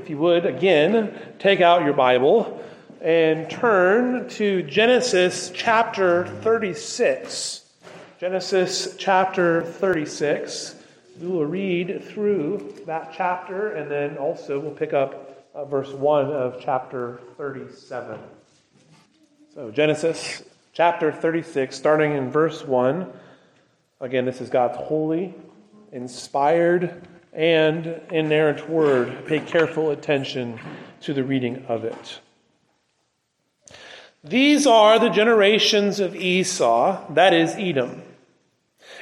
If you would, again, take out your Bible and turn to Genesis chapter 36. Genesis chapter 36. We will read through that chapter and then also we'll pick up uh, verse 1 of chapter 37. So, Genesis chapter 36, starting in verse 1. Again, this is God's holy, inspired, and inerrant word. Pay careful attention to the reading of it. These are the generations of Esau, that is Edom.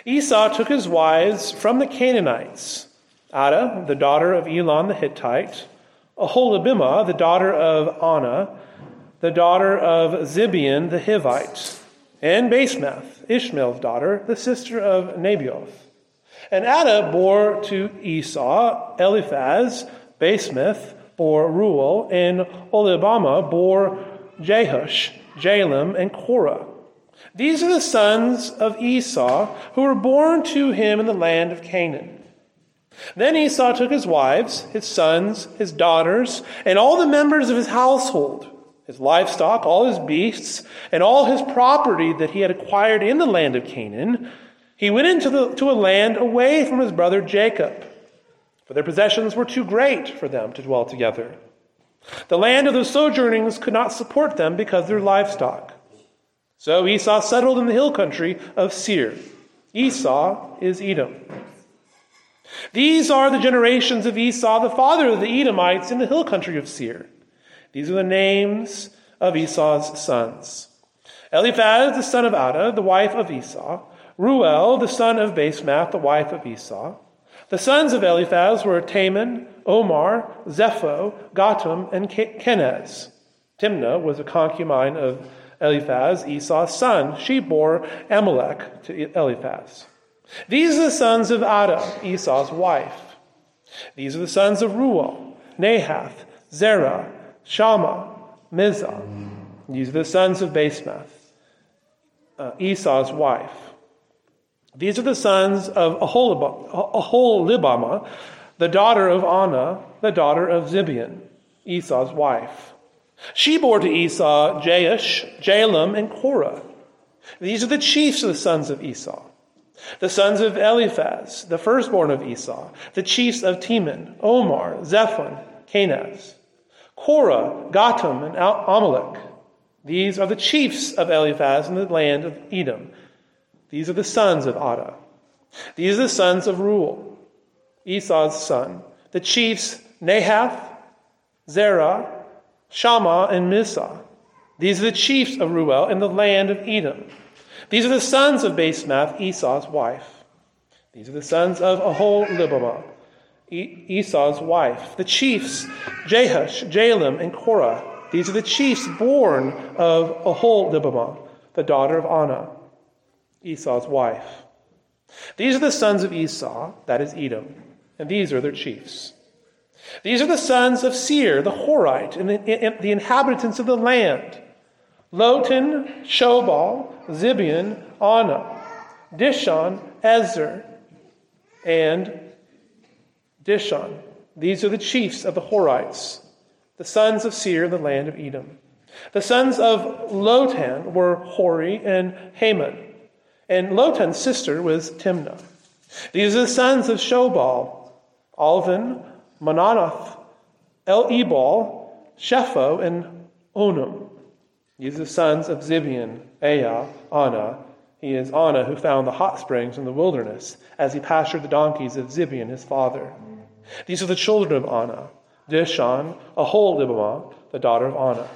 Esau took his wives from the Canaanites Adah, the daughter of Elon the Hittite, Aholibamah, the daughter of Anah, the daughter of Zibeon the Hivite, and Basemath, Ishmael's daughter, the sister of Nebaioth. And Adah bore to Esau Eliphaz, Basemath bore Reuel, and Oholibamah bore Jehush, Jaalam, and Korah. These are the sons of Esau who were born to him in the land of Canaan. Then Esau took his wives, his sons, his daughters, and all the members of his household, his livestock, all his beasts, and all his property that he had acquired in the land of Canaan he went into the, to a land away from his brother Jacob, for their possessions were too great for them to dwell together. The land of the sojournings could not support them because of their livestock. So Esau settled in the hill country of Seir. Esau is Edom. These are the generations of Esau, the father of the Edomites in the hill country of Seir. These are the names of Esau's sons. Eliphaz, the son of Adah, the wife of Esau. Reuel, the son of Basemath, the wife of Esau. The sons of Eliphaz were Taman, Omar, Zepho, Gatam, and Kenaz. Timnah was a concubine of Eliphaz, Esau's son. She bore Amalek to Eliphaz. These are the sons of Adah, Esau's wife. These are the sons of Reuel, Nahath, Zerah, Shammah, Mizzah. These are the sons of Basemath, uh, Esau's wife. These are the sons of Aholibamah, the daughter of Anah, the daughter of Zibeon, Esau's wife. She bore to Esau Jaish, Jaalam, and Korah. These are the chiefs of the sons of Esau. The sons of Eliphaz, the firstborn of Esau, the chiefs of Teman, Omar, Zephon, Kenaz. Korah, Gatam, and Amalek. These are the chiefs of Eliphaz in the land of Edom. These are the sons of Adah. These are the sons of Reuel, Esau's son, the chiefs Nahath, Zerah, Shammah, and Mizzah. These are the chiefs of Reuel in the land of Edom. These are the sons of Basemath, Esau's wife. These are the sons of Aholibamah, Esau's wife. The chiefs, Jehush, Jaalam, and Korah. These are the chiefs born of Aholibamah, the daughter of Anah. Esau's wife. These are the sons of Esau, that is Edom, and these are their chiefs. These are the sons of Seir, the Horite, and the, inhabitants of the land Lotan, Shobal, Zibeon, Anah, Dishon, Ezer, and Dishon. These are the chiefs of the Horites, the sons of Seir the land of Edom. The sons of Lotan were Hori and Haman. And Lotan's sister was Timnah. These are the sons of Shobal, Alvan, Manahath, El Ebal, Shepho, and Onum. These are the sons of Zibeon, Aya, Anah. He is Anah who found the hot springs in the wilderness as he pastured the donkeys of Zibeon, his father. These are the children of Anah, Dishon, Aholibamah, the daughter of Anah.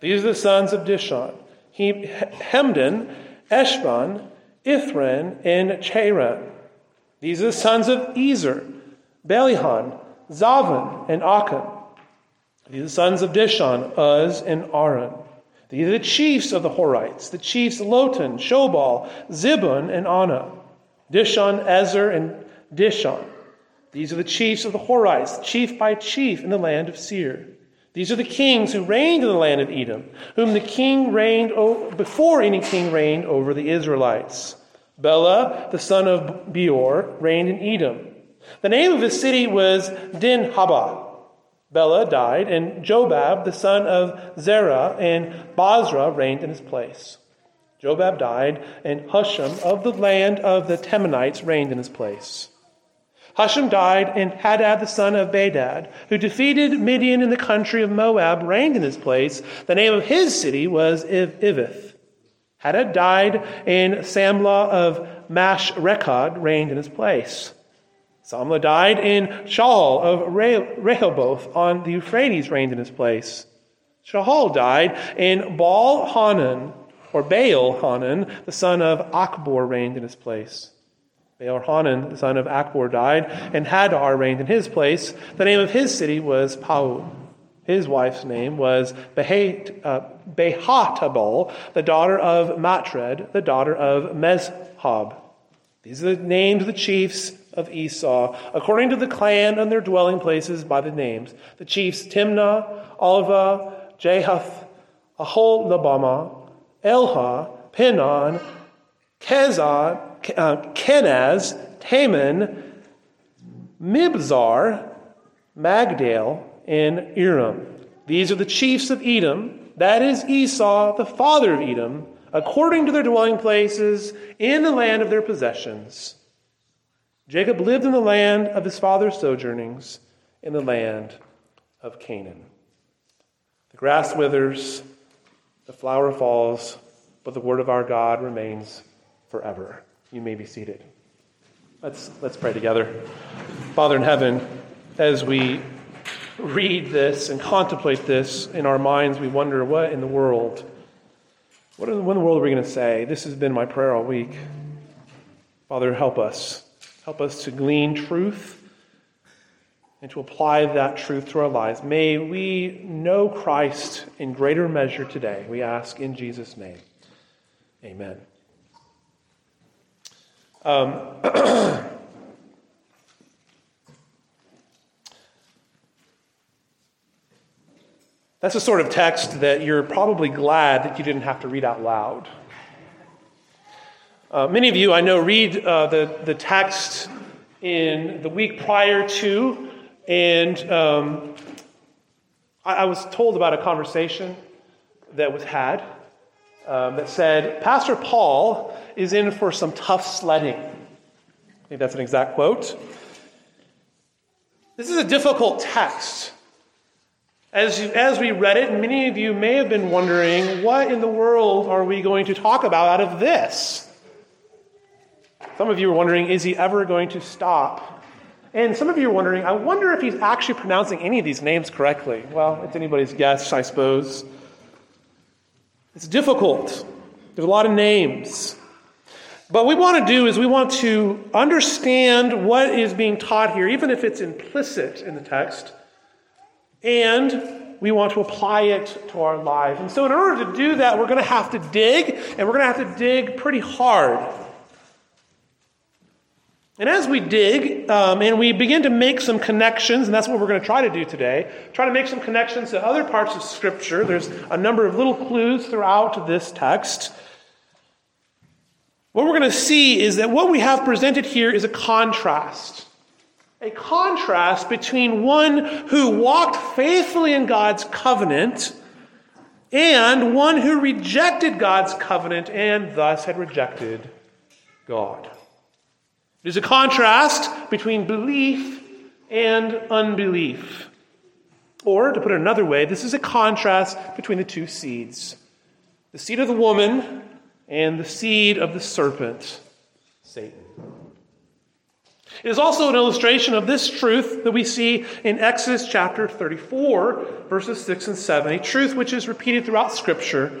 These are the sons of Dishon, Hemdan, Eshban, Ithran, and Cheran. These are the sons of Ezer, Belihan, Zavan, and Akan. These are the sons of Dishon, Uz, and Aran. These are the chiefs of the Horites, the chiefs Lotan, Shobal, Zibun, and Anah. Dishon, Ezer, and Dishon. These are the chiefs of the Horites, chief by chief in the land of Seir. These are the kings who reigned in the land of Edom, whom the king reigned before any king reigned over the Israelites. Bela, the son of Beor, reigned in Edom. The name of his city was Dinhabah. Bela died, and Jobab, the son of Zerah, and Bozrah reigned in his place. Jobab died, and Husham of the land of the Temanites reigned in his place. Husham died, and Hadad the son of Bedad, who defeated Midian in the country of Moab, reigned in his place. The name of his city was Ivith. Hadad died, and Samlah of Mashrekad reigned in his place. Samlah died in Shaul of Rehoboth on the Euphrates reigned in his place. Shaul died in Baal Hanan, or Baal Hanan, the son of Achbor reigned in his place. Baal Hanan, the son of Achbor, died, and Hadar reigned in his place. The name of his city was Pau. His wife's name was uh, Behatabel, the daughter of Matred, the daughter of Mezhab. These are the names of the chiefs of Esau, according to the clan and their dwelling places by the names. The chiefs Timnah, Alva, Jahath, Aholabama, Elha, Pinon, Kezad, Uh, Kenaz, Taman, Mibzar, Magdal, and Iram. These are the chiefs of Edom. That is Esau, the father of Edom, according to their dwelling places in the land of their possessions. Jacob lived in the land of his father's sojournings, in the land of Canaan. The grass withers, the flower falls, but the word of our God remains forever. You may be seated. Let's, let's pray together. Father in heaven, as we read this and contemplate this in our minds, we wonder what in the world, what in the world are we going to say? This has been my prayer all week. Father, help us. Help us to glean truth and to apply that truth to our lives. May we know Christ in greater measure today. We ask in Jesus' name. Amen. Um, that's a sort of text that you're probably glad that you didn't have to read out loud. Uh, many of you, I know, read uh, the, the text in the week prior to, and um, I, I, was told about a conversation that was had um, that said, Pastor Paul is in for some tough sledding. I think that's an exact quote. This is a difficult text. As, you, as we read it, many of you may have been wondering, what in the world are we going to talk about out of this? Some of you are wondering, is he ever going to stop? And some of you are wondering, I wonder if he's actually pronouncing any of these names correctly. Well, it's anybody's guess, I suppose. It's difficult. There's a lot of names. But we want to do is we want to understand what is being taught here, even if it's implicit in the text, and we want to apply it to our lives. And so, in order to do that, we're going to have to dig, and we're going to have to dig pretty hard. And as we dig um, and we begin to make some connections, and that's what we're going to try to do today, try to make some connections to other parts of Scripture. There's a number of little clues throughout this text. What we're going to see is that what we have presented here is a contrast. A contrast between one who walked faithfully in God's covenant and one who rejected God's covenant and thus had rejected God. There's a contrast between belief and unbelief. Or, to put it another way, this is a contrast between the two seeds the seed of the woman and the seed of the serpent, Satan. It is also an illustration of this truth that we see in Exodus chapter 34, verses 6 and 7, a truth which is repeated throughout Scripture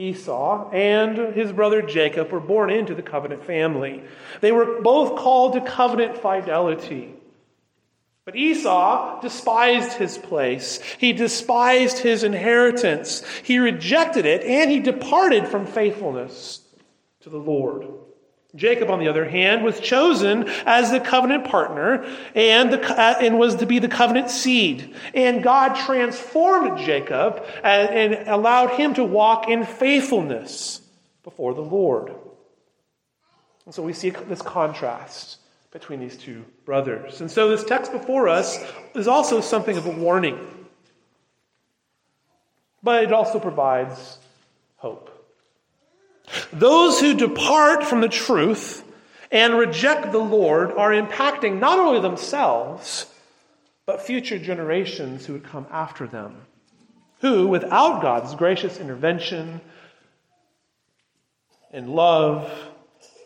Esau and his brother Jacob were born into the covenant family. They were both called to covenant fidelity. But Esau despised his place. He despised his inheritance. He rejected it and he departed from faithfulness to the Lord. Jacob, on the other hand, was chosen as the covenant partner and, the, uh, and was to be the covenant seed. And God transformed Jacob and, and allowed him to walk in faithfulness before the Lord. And so we see this contrast between these two brothers. And so this text before us is also something of a warning, but it also provides hope. Those who depart from the truth and reject the Lord are impacting not only themselves, but future generations who would come after them, who, without God's gracious intervention and love,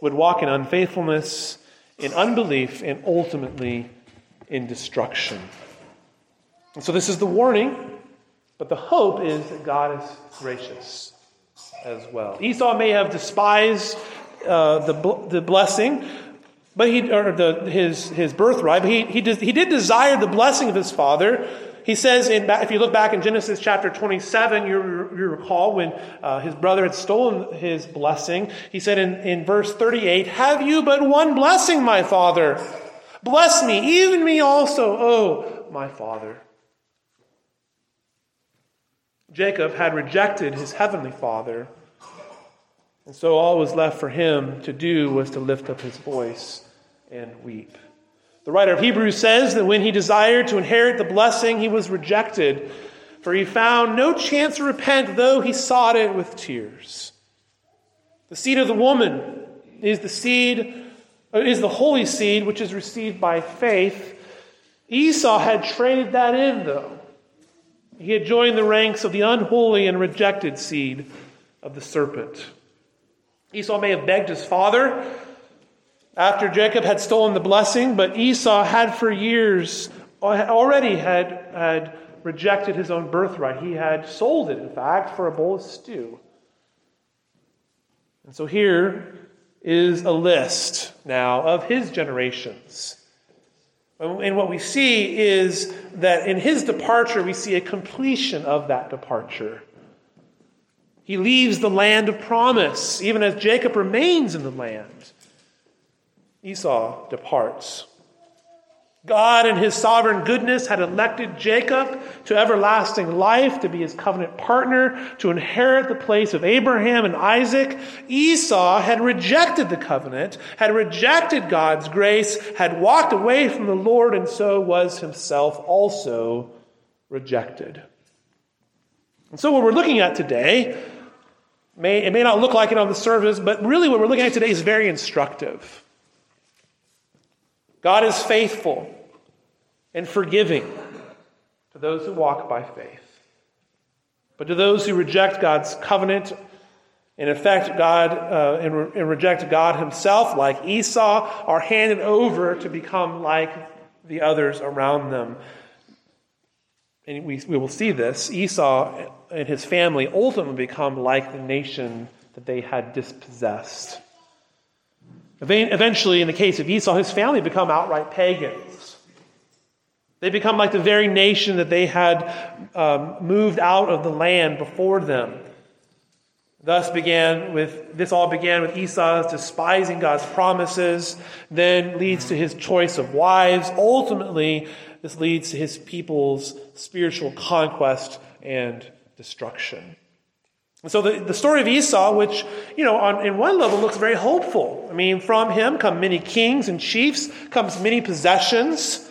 would walk in unfaithfulness, in unbelief, and ultimately in destruction. And so, this is the warning, but the hope is that God is gracious as well. Esau may have despised uh, the, the blessing, but he, or the, his, his birthright, but he, he, did, he did desire the blessing of his father. He says, in, if you look back in Genesis chapter 27, you, you recall when uh, his brother had stolen his blessing. He said in, in verse 38, Have you but one blessing, my father? Bless me, even me also, oh, my father. Jacob had rejected his heavenly father, and so all was left for him to do was to lift up his voice and weep. The writer of Hebrews says that when he desired to inherit the blessing, he was rejected, for he found no chance to repent, though he sought it with tears. The seed of the woman is the seed, uh, is the holy seed, which is received by faith. Esau had traded that in, though. He had joined the ranks of the unholy and rejected seed of the serpent. Esau may have begged his father after Jacob had stolen the blessing, but Esau had for years already had, had rejected his own birthright. He had sold it, in fact, for a bowl of stew. And so here is a list now of his generations. And what we see is that in his departure, we see a completion of that departure. He leaves the land of promise, even as Jacob remains in the land. Esau departs. God, in his sovereign goodness, had elected Jacob to everlasting life, to be his covenant partner, to inherit the place of Abraham and Isaac. Esau had rejected the covenant, had rejected God's grace, had walked away from the Lord, and so was himself also rejected. And so, what we're looking at today, may, it may not look like it on the surface, but really what we're looking at today is very instructive. God is faithful and forgiving to those who walk by faith. But to those who reject God's covenant, in effect, God uh, and, re- and reject God Himself, like Esau, are handed over to become like the others around them. And we, we will see this. Esau and his family ultimately become like the nation that they had dispossessed. Eventually, in the case of Esau, his family become outright pagans. They become like the very nation that they had um, moved out of the land before them. Thus began with this all began with Esau's despising God's promises, then leads to his choice of wives. Ultimately, this leads to his people's spiritual conquest and destruction. And so the, the story of Esau, which, you know, on, in one level looks very hopeful. I mean, from him come many kings and chiefs, comes many possessions.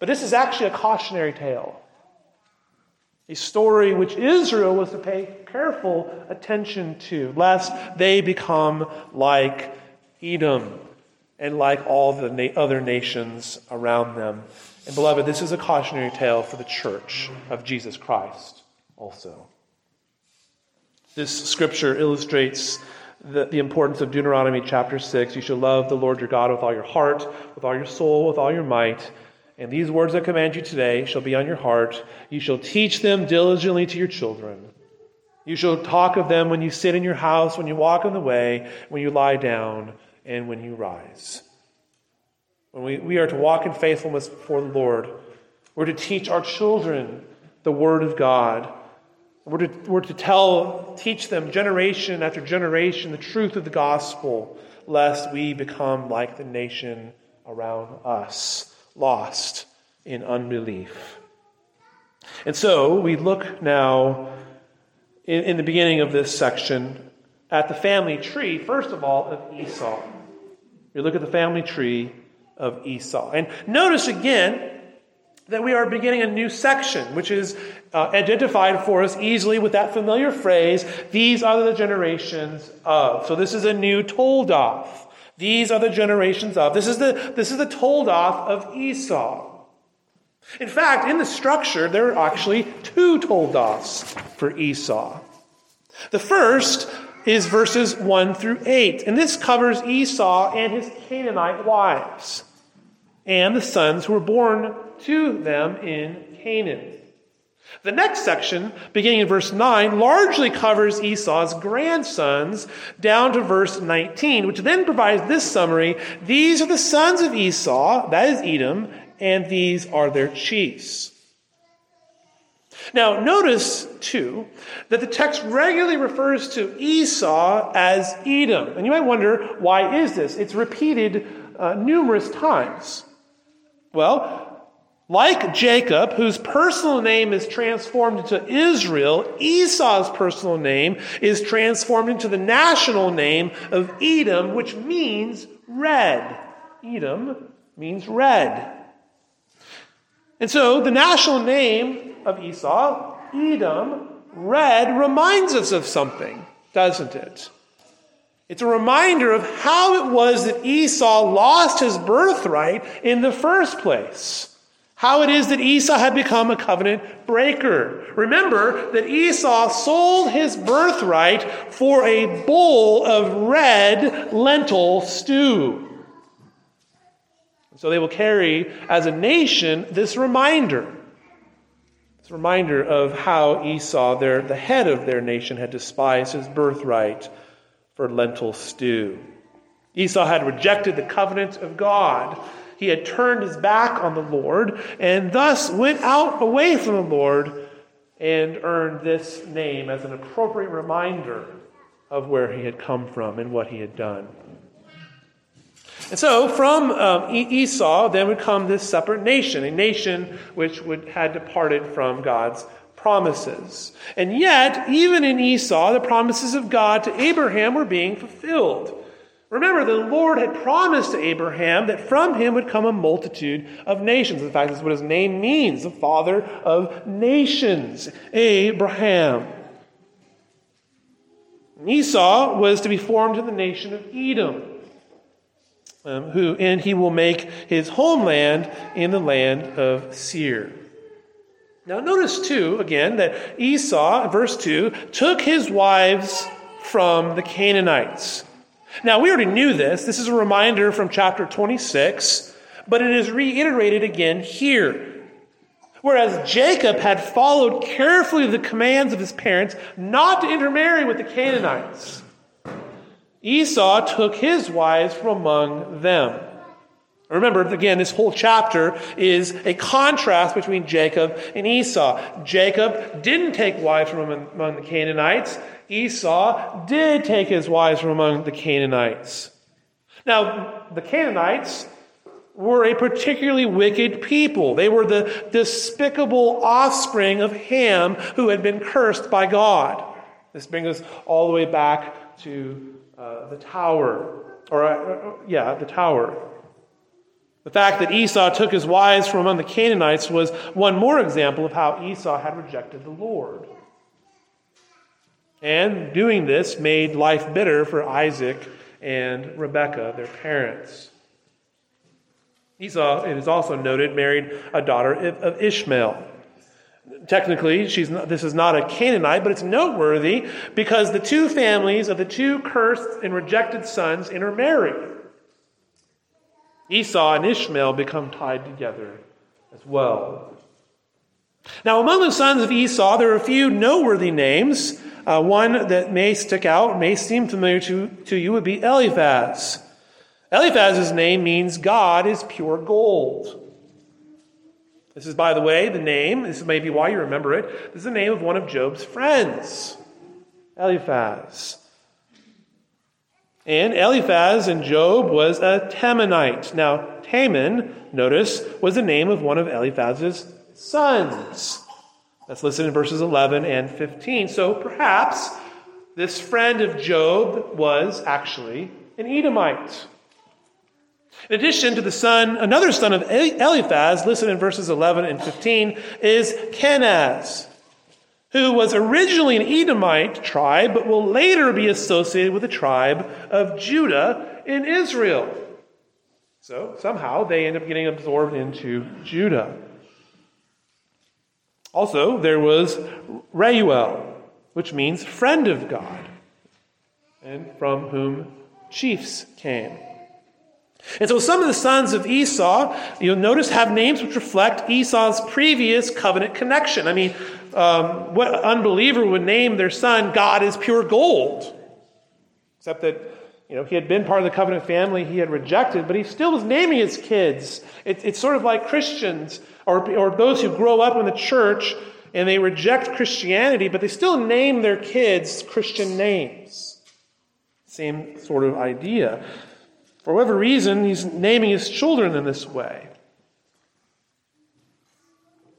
But this is actually a cautionary tale. A story which Israel was to pay careful attention to, lest they become like Edom and like all the na- other nations around them. And beloved, this is a cautionary tale for the church of Jesus Christ also. This scripture illustrates the, the, importance of Deuteronomy chapter 6. You shall love the Lord your God with all your heart, with all your soul, with all your might. And these words I command you today shall be on your heart. You shall teach them diligently to your children. You shall talk of them when you sit in your house, when you walk on the way, when you lie down, and when you rise. When we, we are to walk in faithfulness before the Lord, we're to teach our children the Word of God. We're to, we're to tell, teach them generation after generation the truth of the gospel, lest we become like the nation around us, lost in unbelief. And so we look now in, in the beginning of this section at the family tree, first of all, of Esau. We look at the family tree of Esau. And notice again that we are beginning a new section, which is uh, identified for us easily with that familiar phrase, these are the generations of. So this is a new Toldoth. These are the generations of. This is the, this is the Toldoth of Esau. In fact, in the structure, there are actually two Toldoths for Esau. The first is verses 1 through 8, and this covers Esau and his Canaanite wives and the sons who were born to them in Canaan. The next section, beginning in verse 9, largely covers Esau's grandsons down to verse 19, which then provides this summary These are the sons of Esau, that is Edom, and these are their chiefs. Now, notice, too, that the text regularly refers to Esau as Edom. And you might wonder, why is this? It's repeated uh, numerous times. Well, like Jacob, whose personal name is transformed into Israel, Esau's personal name is transformed into the national name of Edom, which means red. Edom means red. And so the national name of Esau, Edom, red, reminds us of something, doesn't it? It's a reminder of how it was that Esau lost his birthright in the first place. How it is that Esau had become a covenant breaker. Remember that Esau sold his birthright for a bowl of red lentil stew. So they will carry as a nation this reminder. This reminder of how Esau, their, the head of their nation, had despised his birthright for lentil stew. Esau had rejected the covenant of God. He had turned his back on the Lord and thus went out away from the Lord and earned this name as an appropriate reminder of where he had come from and what he had done. And so from um, Esau then would come this separate nation, a nation which would had departed from God's promises. And yet, even in Esau, the promises of God to Abraham were being fulfilled. Remember, the Lord had promised to Abraham that from him would come a multitude of nations. In fact, that's what his name means the father of nations, Abraham. Esau was to be formed in the nation of Edom um, who, and he will make his homeland in the land of Seir. Now, notice too, again, that Esau, verse 2, took his wives from the Canaanites. Now, we already knew this. This is a reminder from chapter 26, but it is reiterated again here. Whereas Jacob had followed carefully the commands of his parents not to intermarry with the Canaanites. Esau took his wives from among them. Remember, again, this whole chapter is a contrast between Jacob and Esau. Jacob didn't take wives from among the Canaanites. Esau did take his wives from among the Canaanites. Now, the Canaanites were a particularly wicked people. They were the despicable offspring of Ham who had been cursed by God. This brings us all the way back to uh, the tower, or uh, yeah, the tower. The fact that Esau took his wives from among the Canaanites was one more example of how Esau had rejected the Lord. And doing this made life bitter for Isaac and Rebekah, their parents. Esau, it is also noted, married a daughter of Ishmael. Technically, she's not, this is not a Canaanite, but it's noteworthy because the two families of the two cursed and rejected sons intermarry. Esau and Ishmael become tied together as well. Now, among the sons of Esau, there are a few noteworthy names. Uh, one that may stick out, may seem familiar to, to you, would be Eliphaz. Eliphaz's name means God is pure gold. This is, by the way, the name, this may be why you remember it. This is the name of one of Job's friends, Eliphaz. And Eliphaz and Job was a Temanite. Now, Taman, notice, was the name of one of Eliphaz's sons. That's listed in verses 11 and 15. So perhaps this friend of Job was actually an Edomite. In addition to the son, another son of Eliphaz, listed in verses 11 and 15, is Kenaz, who was originally an Edomite tribe, but will later be associated with the tribe of Judah in Israel. So somehow they end up getting absorbed into Judah. Also, there was Reuel, which means friend of God, and from whom chiefs came. And so some of the sons of Esau, you'll notice, have names which reflect Esau's previous covenant connection. I mean, um, what unbeliever would name their son God is pure gold? Except that, you know, he had been part of the covenant family he had rejected, but he still was naming his kids. It, it's sort of like Christians or, or those who grow up in the church and they reject Christianity, but they still name their kids Christian names. Same sort of idea. For whatever reason, he's naming his children in this way.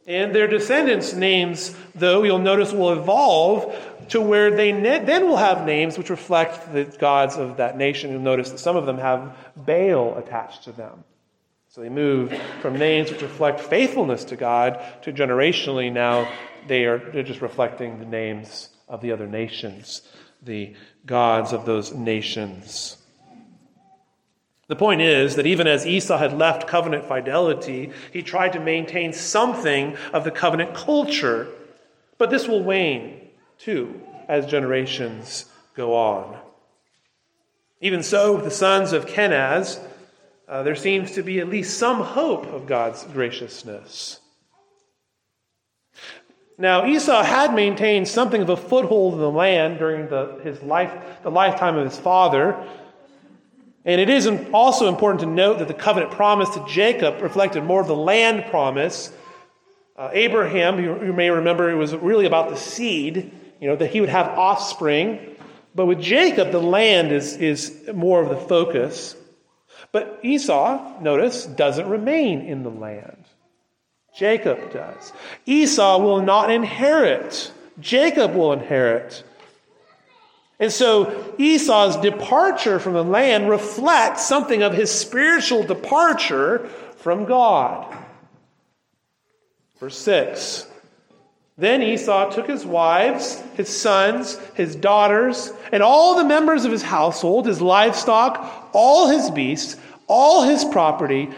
And their descendants' names, though, you'll notice, will evolve to where they then will have names which reflect the gods of that nation. You'll notice that some of them have Baal attached to them. So they move from names which reflect faithfulness to God to generationally now they are they're just reflecting the names of the other nations, the gods of those nations. The point is that even as Esau had left covenant fidelity, he tried to maintain something of the covenant culture. But this will wane, too, as generations go on. Even so, the sons of Kenaz, uh, there seems to be at least some hope of God's graciousness. Now, Esau had maintained something of a foothold in the land during the, his life, the lifetime of his father. And it is also important to note that the covenant promise to Jacob reflected more of the land promise. Uh, Abraham, you, you may remember, it was really about the seed, you know, that he would have offspring. But with Jacob, the land is, is more of the focus. But Esau, notice, doesn't remain in the land. Jacob does. Esau will not inherit. Jacob will inherit. And so Esau's departure from the land reflects something of his spiritual departure from God. Verse 6 Then Esau took his wives, his sons, his daughters, and all the members of his household, his livestock, all his beasts, all his property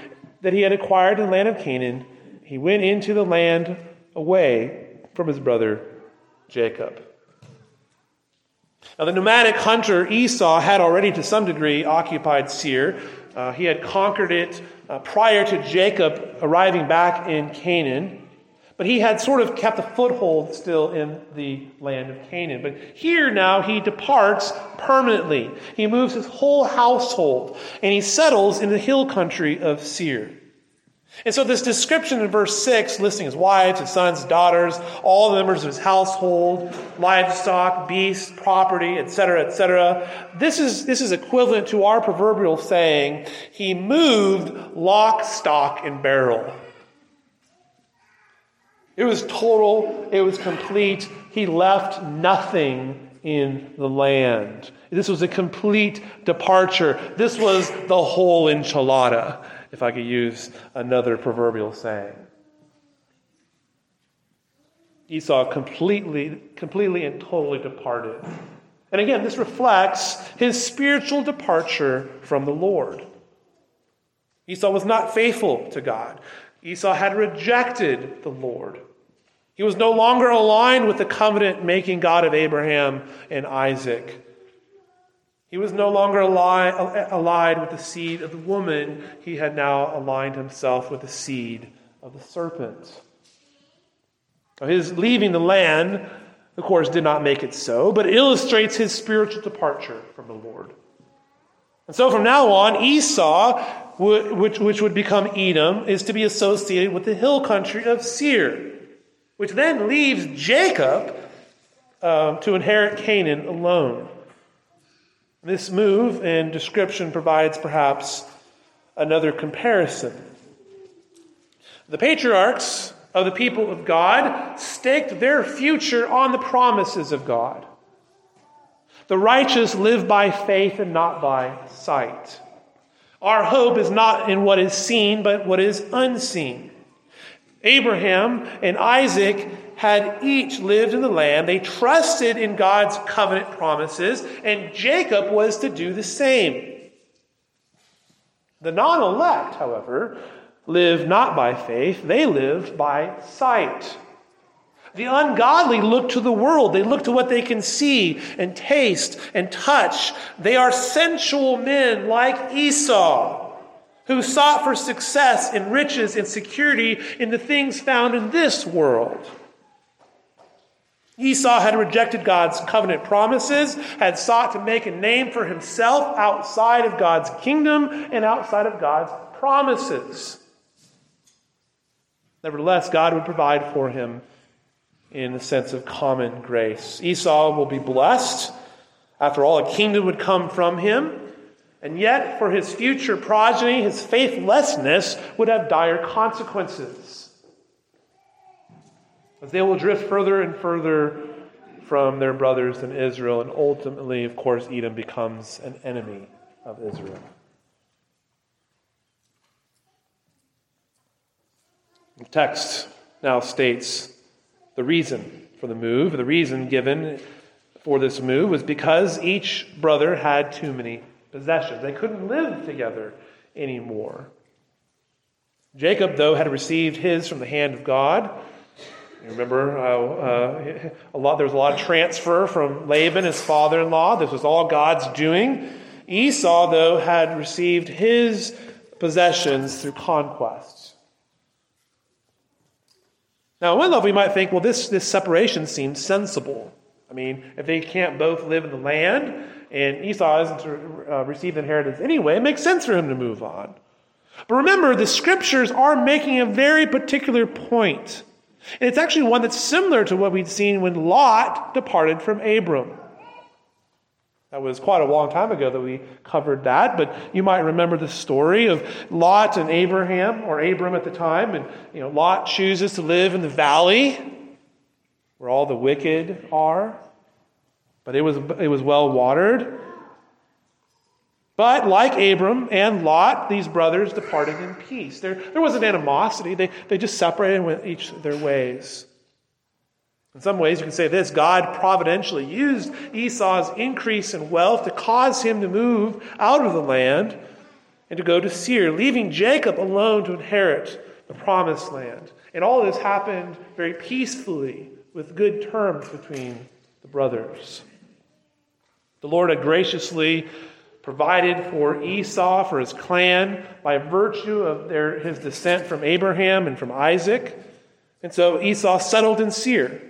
that he had acquired in the land of Canaan. He went into the land away from his brother Jacob. Now, the nomadic hunter Esau had already, to some degree, occupied Seir. Uh, he had conquered it uh, prior to Jacob arriving back in Canaan. But he had sort of kept a foothold still in the land of Canaan. But here now he departs permanently. He moves his whole household and he settles in the hill country of Seir. And so, this description in verse 6, listing his wives, his sons, daughters, all the members of his household, livestock, beasts, property, etc., etc., this is, this is equivalent to our proverbial saying, he moved lock, stock, and barrel. It was total, it was complete. He left nothing in the land. This was a complete departure. This was the whole enchilada if I could use another proverbial saying. Esau completely, completely and totally departed. And again, this reflects his spiritual departure from the Lord. Esau was not faithful to God. Esau had rejected the Lord. He was no longer aligned with the covenant making God of Abraham and Isaac. He was no longer allied with the seed of the woman. He had now aligned himself with the seed of the serpent. His leaving the land, of course, did not make it so, but it illustrates his spiritual departure from the Lord. And so from now on, Esau, which, which would become Edom, is to be associated with the hill country of Seir, which then leaves Jacob uh, to inherit Canaan alone. This move and description provides perhaps another comparison. The patriarchs of the people of God staked their future on the promises of God. The righteous live by faith and not by sight. Our hope is not in what is seen, but what is unseen. Abraham and Isaac had each lived in the land. They trusted in God's covenant promises, and Jacob was to do the same. The non elect, however, live not by faith, they live by sight. The ungodly look to the world. They look to what they can see and taste and touch. They are sensual men like Esau, who sought for success and riches and security in the things found in this world. Esau had rejected God's covenant promises, had sought to make a name for himself outside of God's kingdom and outside of God's promises. Nevertheless, God would provide for him in the sense of common grace. Esau will be blessed. After all, a kingdom would come from him. And yet, for his future progeny, his faithlessness would have dire consequences. As they will drift further and further from their brothers in Israel, and ultimately, of course, Edom becomes an enemy of Israel. The text now states the reason for the move. The reason given for this move was because each brother had too many possessions. They couldn't live together anymore. Jacob, though, had received his from the hand of God. You remember how uh, a lot, there was a lot of transfer from Laban, his father in law. This was all God's doing. Esau, though, had received his possessions through conquest. Now, on one level, we might think, well, this, this separation seems sensible. I mean, if they can't both live in the land and Esau isn't to uh, receive inheritance anyway, it makes sense for him to move on. But remember, the scriptures are making a very particular point. And it's actually one that's similar to what we'd seen when Lot departed from Abram. That was quite a long time ago that we covered that, but you might remember the story of Lot and Abraham, or Abram at the time, and you know, Lot chooses to live in the valley where all the wicked are, but it was, it was well watered. But like Abram and Lot, these brothers departed in peace. There, there wasn't animosity. They, they just separated and went each their ways. In some ways, you can say this God providentially used Esau's increase in wealth to cause him to move out of the land and to go to Seir, leaving Jacob alone to inherit the promised land. And all this happened very peacefully with good terms between the brothers. The Lord had graciously provided for Esau, for his clan, by virtue of their, his descent from Abraham and from Isaac. And so Esau settled in Seir.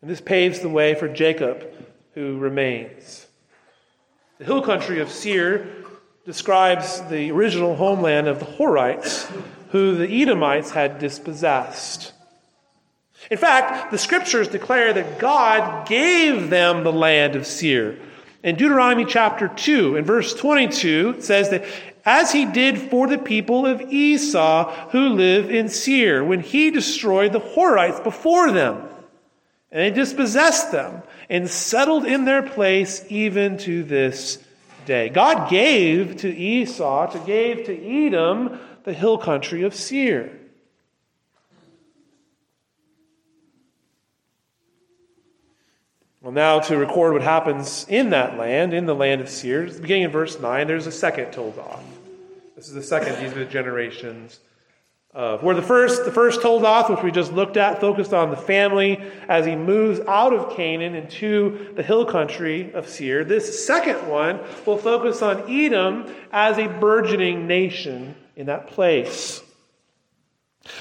And this paves the way for Jacob, who remains. The hill country of Seir describes the original homeland of the Horites, who the Edomites had dispossessed. In fact, the scriptures declare that God gave them the land of Seir. In Deuteronomy chapter 2, in verse 22, it says that as he did for the people of Esau who live in Seir, when he destroyed the Horites before them. And they dispossessed them and settled in their place even to this day. God gave to Esau, to gave to Edom, the hill country of Seir. Well, now to record what happens in that land, in the land of Seir, beginning in verse 9, there's a second Toldoth. This is the second, these are the generations uh, where the first, the first Toldoth, which we just looked at, focused on the family as he moves out of Canaan into the hill country of Seir. This second one will focus on Edom as a burgeoning nation in that place.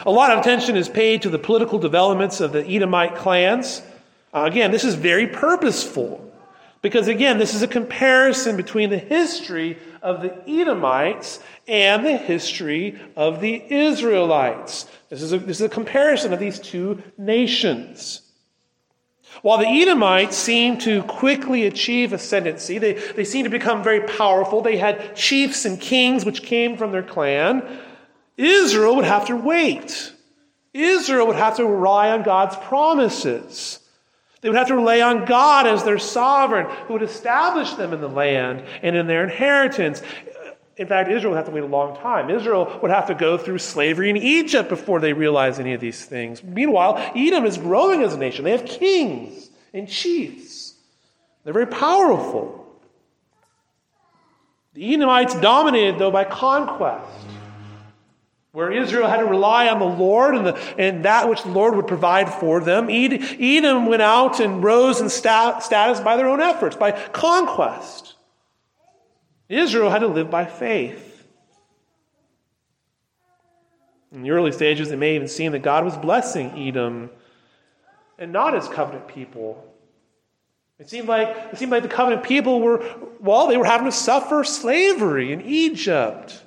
A lot of attention is paid to the political developments of the Edomite clans. Uh, again, this is very purposeful. Because again, this is a comparison between the history of the Edomites and the history of the Israelites. This is a, this is a comparison of these two nations. While the Edomites seemed to quickly achieve ascendancy, they, they seemed to become very powerful. They had chiefs and kings which came from their clan. Israel would have to wait. Israel would have to rely on God's promises. They would have to rely on God as their sovereign, who would establish them in the land and in their inheritance. In fact, Israel would have to wait a long time. Israel would have to go through slavery in Egypt before they realize any of these things. Meanwhile, Edom is growing as a nation. They have kings and chiefs, they're very powerful. The Edomites dominated, though, by conquest, where Israel had to rely on the Lord and, the, and that which the Lord would provide for them. Edom went out and rose in status by their own efforts, by conquest. Israel had to live by faith. In the early stages, it may even seem that God was blessing Edom and not his covenant people. It seemed like it seemed like the covenant people were well, they were having to suffer slavery in Egypt.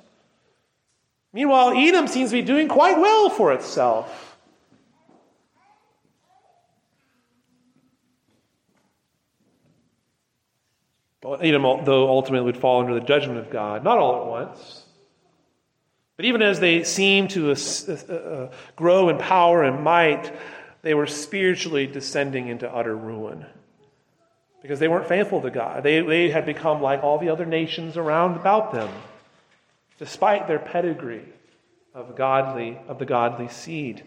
Meanwhile, Edom seems to be doing quite well for itself. Edom, though, ultimately would fall under the judgment of God, not all at once. But even as they seemed to uh, uh, uh, grow in power and might, they were spiritually descending into utter ruin because they weren't faithful to God. They, they had become like all the other nations around about them, despite their pedigree of, godly, of the godly seed.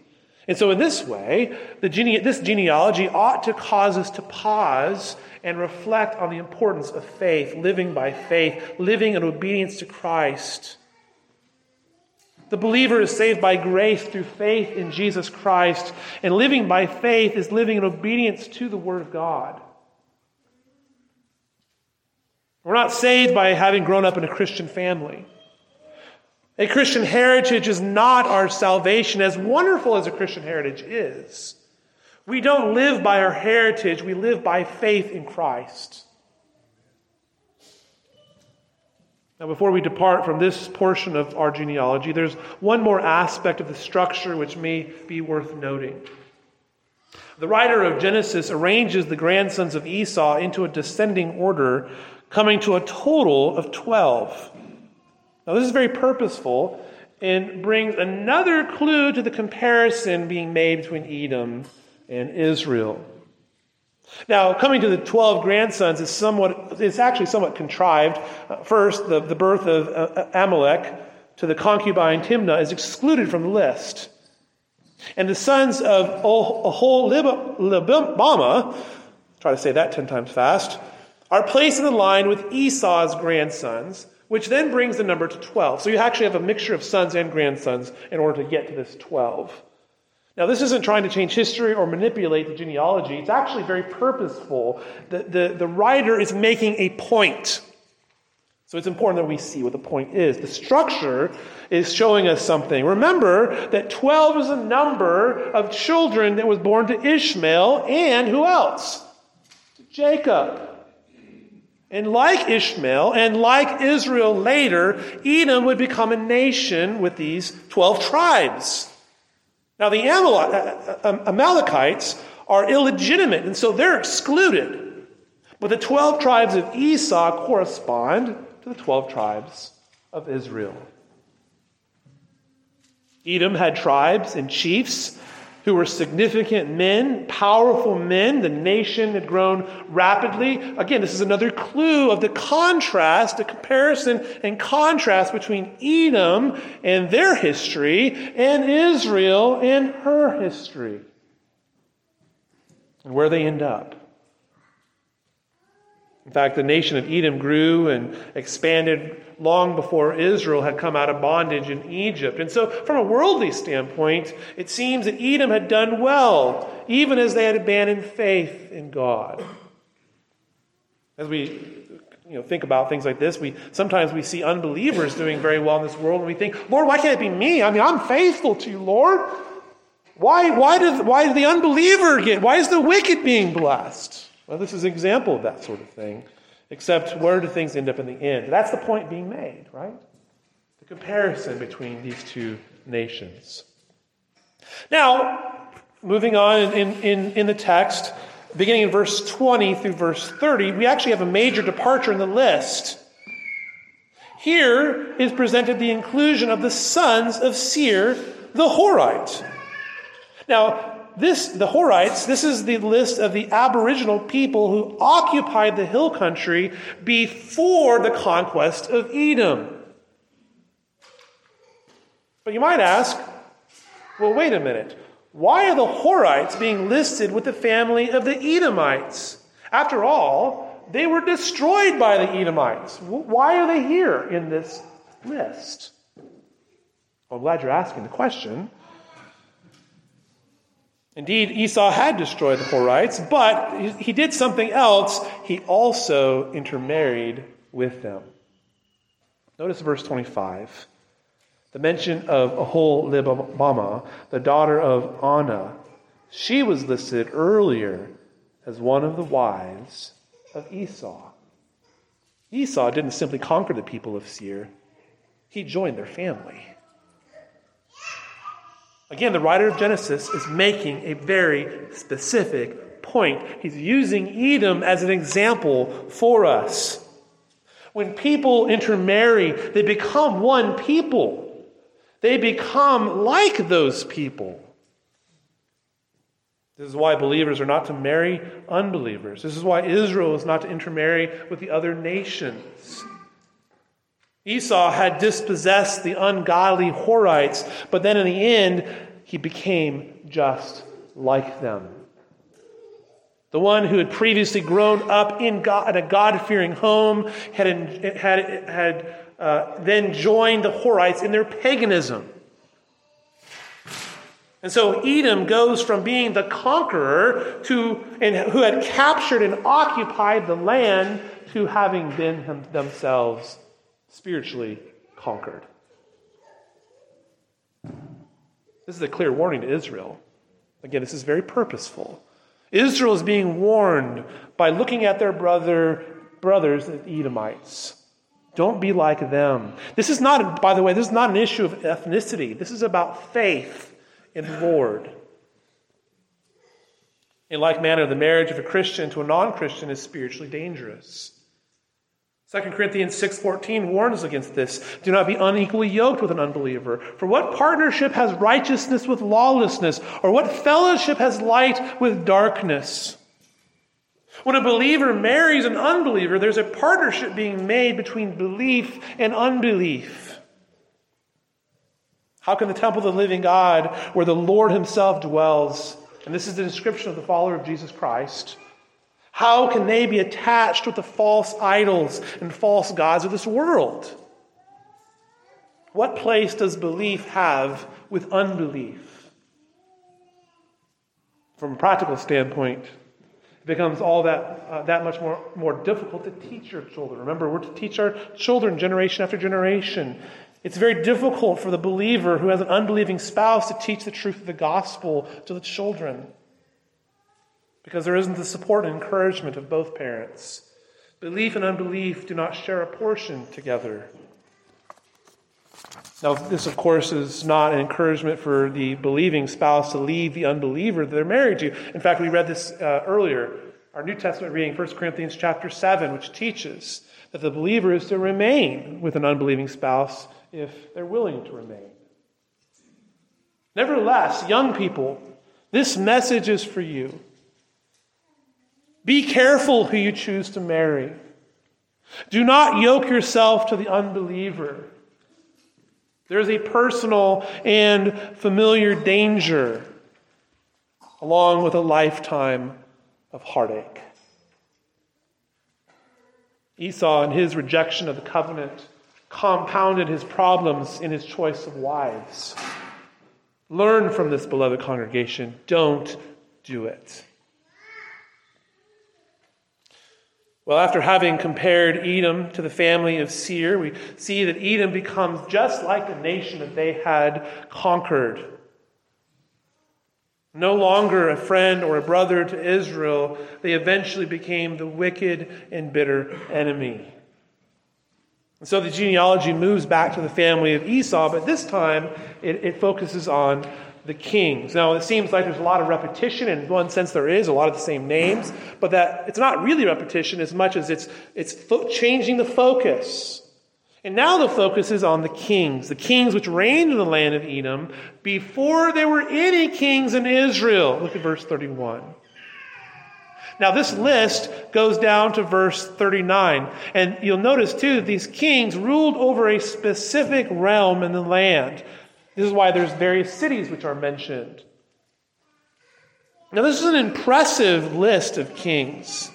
And so, in this way, the gene- this genealogy ought to cause us to pause and reflect on the importance of faith, living by faith, living in obedience to Christ. The believer is saved by grace through faith in Jesus Christ, and living by faith is living in obedience to the Word of God. We're not saved by having grown up in a Christian family. A Christian heritage is not our salvation, as wonderful as a Christian heritage is. We don't live by our heritage, we live by faith in Christ. Now, before we depart from this portion of our genealogy, there's one more aspect of the structure which may be worth noting. The writer of Genesis arranges the grandsons of Esau into a descending order, coming to a total of 12. Now, this is very purposeful and brings another clue to the comparison being made between Edom and Israel. Now, coming to the 12 grandsons is somewhat, it's actually somewhat contrived. Uh, first, the, the birth of uh, Amalek to the concubine Timnah is excluded from the list. And the sons of Oholibamah, try to say that 10 times fast, are placed in the line with Esau's grandsons which then brings the number to 12. So you actually have a mixture of sons and grandsons in order to get to this 12. Now, this isn't trying to change history or manipulate the genealogy. It's actually very purposeful. The, the, the writer is making a point. So it's important that we see what the point is. The structure is showing us something. Remember that 12 is a number of children that was born to Ishmael and who else? Jacob. And like Ishmael and like Israel later, Edom would become a nation with these 12 tribes. Now, the uh, uh, um, Amalekites are illegitimate, and so they're excluded. But the 12 tribes of Esau correspond to the 12 tribes of Israel. Edom had tribes and chiefs who were significant men, powerful men. The nation had grown rapidly. Again, this is another clue of the contrast, the comparison and contrast between Edom and their history and Israel and her history. And where they end up. In fact, the nation of Edom grew and expanded long before Israel had come out of bondage in Egypt. And so, from a worldly standpoint, it seems that Edom had done well, even as they had abandoned faith in God. As we you know, think about things like this, we sometimes we see unbelievers doing very well in this world, and we think, Lord, why can't it be me? I mean, I'm faithful to you, Lord. Why, why, does, why does the unbeliever get, why is the wicked being blessed? Well, this is an example of that sort of thing, except where do things end up in the end? That's the point being made, right? The comparison between these two nations. Now, moving on in, in, in the text, beginning in verse 20 through verse 30, we actually have a major departure in the list. Here is presented the inclusion of the sons of Seir, the Horite. Now, this, the Horites, this is the list of the Aboriginal people who occupied the hill country before the conquest of Edom. But you might ask, well, wait a minute. Why are the Horites being listed with the family of the Edomites? After all, they were destroyed by the Edomites. Why are they here in this list? Well, I'm glad you're asking the question. Indeed, Esau had destroyed the Horites, but he did something else. He also intermarried with them. Notice verse 25. The mention of Aholibamah, the daughter of Anah, she was listed earlier as one of the wives of Esau. Esau didn't simply conquer the people of Seir, he joined their family. Again, the writer of Genesis is making a very specific point. He's using Edom as an example for us. When people intermarry, they become one people. They become like those people. This is why believers are not to marry unbelievers. This is why Israel is not to intermarry with the other nations. Esau had dispossessed the ungodly Horites, but then in the end, he became just like them. The one who had previously grown up in, God, in a God fearing home had, had, had uh, then joined the Horites in their paganism. And so Edom goes from being the conqueror to, and who had captured and occupied the land to having been themselves spiritually conquered. This is a clear warning to Israel. Again, this is very purposeful. Israel is being warned by looking at their brother, brothers, the Edomites. Don't be like them. This is not, by the way, this is not an issue of ethnicity. This is about faith in the Lord. In like manner, the marriage of a Christian to a non Christian is spiritually dangerous. 2 Corinthians 6:14 warns against this. Do not be unequally yoked with an unbeliever. For what partnership has righteousness with lawlessness, or what fellowship has light with darkness? When a believer marries an unbeliever, there's a partnership being made between belief and unbelief. How can the temple of the living God, where the Lord Himself dwells, and this is the description of the follower of Jesus Christ, how can they be attached with the false idols and false gods of this world? What place does belief have with unbelief? From a practical standpoint, it becomes all that, uh, that much more, more difficult to teach your children. Remember, we're to teach our children generation after generation. It's very difficult for the believer who has an unbelieving spouse to teach the truth of the gospel to the children because there isn't the support and encouragement of both parents. Belief and unbelief do not share a portion together. Now, this, of course, is not an encouragement for the believing spouse to leave the unbeliever that they're married to. In fact, we read this uh, earlier, our New Testament reading, 1 Corinthians chapter 7, which teaches that the believer is to remain with an unbelieving spouse if they're willing to remain. Nevertheless, young people, this message is for you. Be careful who you choose to marry. Do not yoke yourself to the unbeliever. There's a personal and familiar danger, along with a lifetime of heartache. Esau, in his rejection of the covenant, compounded his problems in his choice of wives. Learn from this beloved congregation. Don't do it. Well, after having compared Edom to the family of Seir, we see that Edom becomes just like the nation that they had conquered. No longer a friend or a brother to Israel, they eventually became the wicked and bitter enemy. And so the genealogy moves back to the family of Esau, but this time it, it, focuses on the kings. Now, it seems like there's a lot of repetition, and in one sense there is, a lot of the same names, but that it's not really repetition as much as it's, it's fo- changing the focus. And now the focus is on the kings, the kings which reigned in the land of Edom before there were any kings in Israel. Look at verse 31. Now, this list goes down to verse 39. And you'll notice, too, that these kings ruled over a specific realm in the land. This is why there's various cities which are mentioned. Now, this is an impressive list of kings.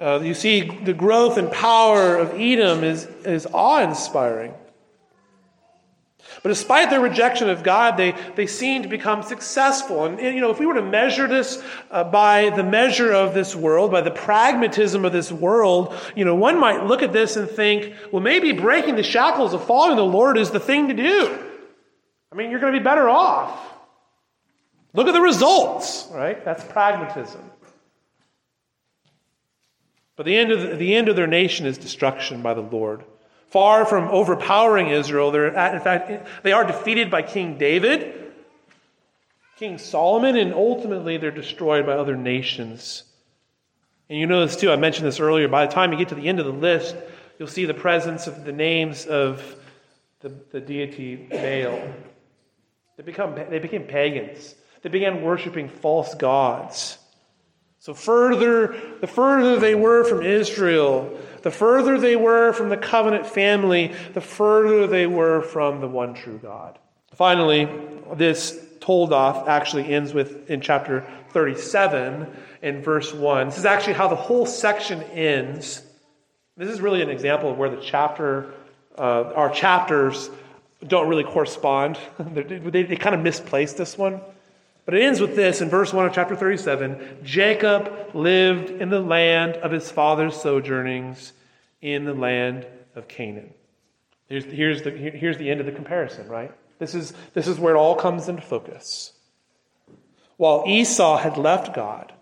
Uh, you see, the growth and power of Edom is, is awe inspiring. But despite their rejection of God, they, they seem to become successful. And, and you know, if we were to measure this uh, by the measure of this world, by the pragmatism of this world, you know, one might look at this and think, well, maybe breaking the shackles of following the Lord is the thing to do. I mean, you're going to be better off. Look at the results, right? That's pragmatism. But the end of, the, the end of their nation is destruction by the Lord. Far from overpowering Israel, they're at, in fact, they are defeated by King David, King Solomon, and ultimately they're destroyed by other nations. And you know this too, I mentioned this earlier. By the time you get to the end of the list, you'll see the presence of the names of the, the deity Baal. They, become, they became pagans. They began worshiping false gods. So further, the further they were from Israel, the further they were from the covenant family, the further they were from the one true God. Finally, this Toldoth actually ends with in chapter 37 in verse 1. This is actually how the whole section ends. This is really an example of where the chapter, uh, our chapters don't really correspond. they, they, kind of misplaced this one. But it ends with this in verse 1 of chapter 37 Jacob lived in the land of his father's sojournings in the land of Canaan. Here's, here's, the, here's the end of the comparison, right? This is, this is where it all comes into focus. While Esau had left God,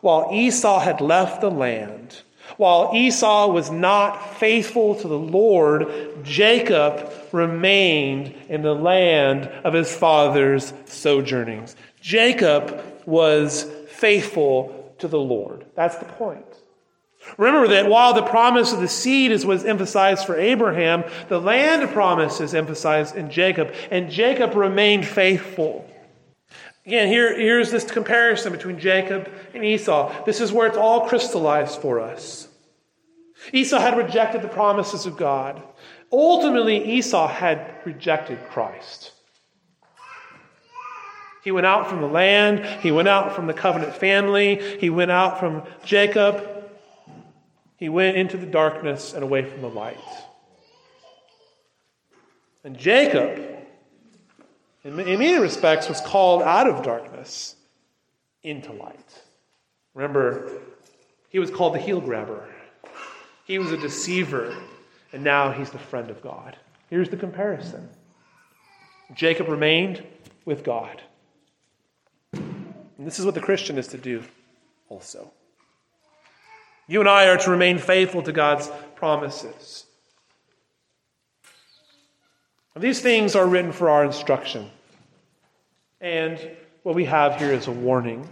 while Esau had left the land, while Esau was not faithful to the Lord, Jacob remained in the land of his father's sojournings. Jacob was faithful to the Lord. That's the point. Remember that while the promise of the seed is was emphasized for Abraham, the land promise is emphasized in Jacob, and Jacob remained faithful. Again, here, here's this comparison between Jacob and Esau. This is where it's all crystallized for us. Esau had rejected the promises of God. Ultimately, Esau had rejected Christ. He went out from the land, he went out from the covenant family, he went out from Jacob. He went into the darkness and away from the light. And Jacob, in many respects, was called out of darkness into light. Remember, he was called the heel grabber. He was a deceiver, and now he's the friend of God. Here's the comparison Jacob remained with God. And this is what the Christian is to do also. You and I are to remain faithful to God's promises. these things are written for our instruction. And what we have here is a warning.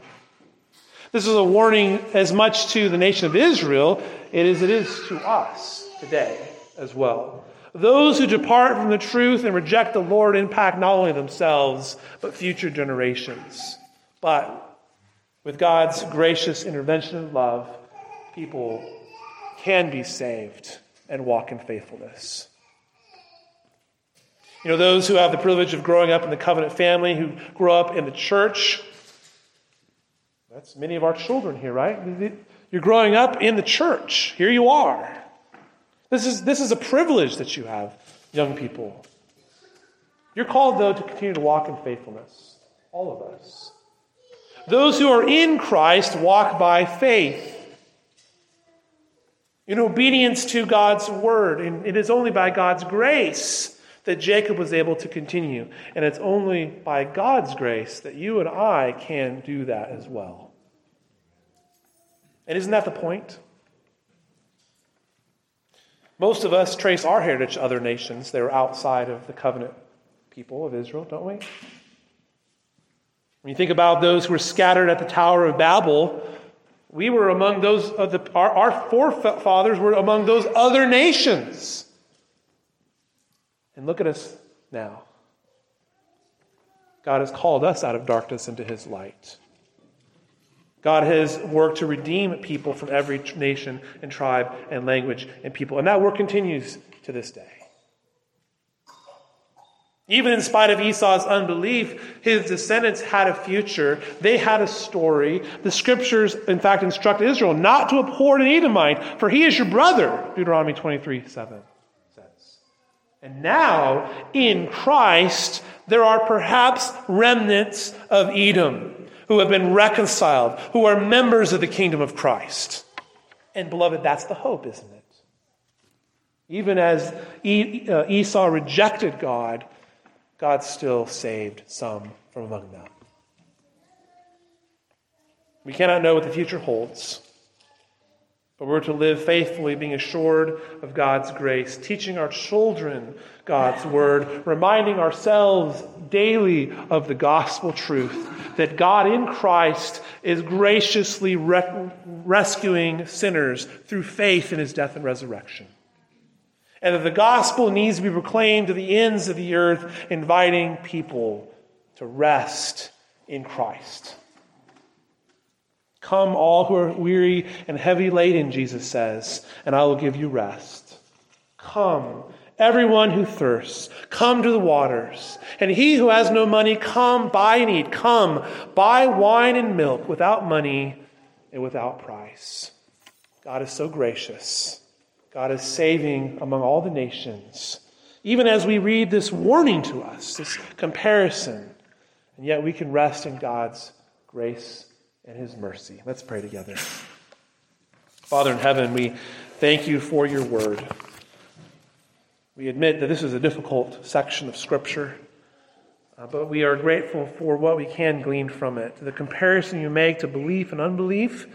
This is a warning as much to the nation of Israel as it is to us today as well. Those who depart from the truth and reject the Lord impact not only themselves, but future generations. But with God's gracious intervention and love, people can be saved and walk in faithfulness. You know, those who have the privilege of growing up in the covenant family, who grow up in the church, that's many of our children here, right? You're growing up in the church. Here you are. This is, this is a privilege that you have, young people. You're called, though, to continue to walk in faithfulness. All of us. Those who are in Christ walk by faith. In obedience to God's word. And it is only by God's grace that Jacob was able to continue. And it's only by God's grace that you and I can do that as well. And isn't that the point? Most of us trace our heritage to other nations that were outside of the covenant people of Israel, don't we? When you think about those who were scattered at the Tower of Babel, we were among those of the, our, our forefathers were among those other nations. And look at us now. God has called us out of darkness into his light. God has worked to redeem people from every nation and tribe and language and people. And that work continues to this day. Even in spite of Esau's unbelief, his descendants had a future. They had a story. The scriptures, in fact, instruct Israel not to abhor an Edomite, for he is your brother, Deuteronomy 23 7 says. And now, in Christ, there are perhaps remnants of Edom who have been reconciled, who are members of the kingdom of Christ. And beloved, that's the hope, isn't it? Even as uh, Esau rejected God, God still saved some from among them. We cannot know what the future holds, but we're to live faithfully, being assured of God's grace, teaching our children God's word, reminding ourselves daily of the gospel truth that God in Christ is graciously re- rescuing sinners through faith in his death and resurrection. And that the gospel needs to be proclaimed to the ends of the earth, inviting people to rest in Christ. Come, all who are weary and heavy laden, Jesus says, and I will give you rest. Come, Everyone who thirsts, come to the waters. And he who has no money, come, buy and eat. Come, buy wine and milk without money and without price. God is so gracious. God is saving among all the nations. Even as we read this warning to us, this comparison, and yet we can rest in God's grace and his mercy. Let's pray together. Father in heaven, we thank you for your word. We admit that this is a difficult section of Scripture, uh, but we are grateful for what we can glean from it. The comparison you make to belief and unbelief,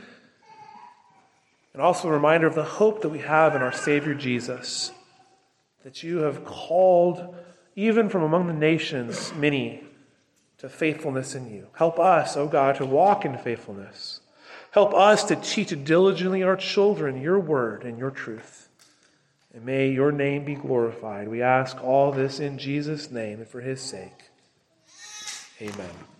and also a reminder of the hope that we have in our Savior Jesus, that you have called, even from among the nations, many to faithfulness in you. Help us, O oh God, to walk in faithfulness. Help us to teach diligently our children your word and your truth. And may your name be glorified. We ask all this in Jesus' name and for his sake. Amen.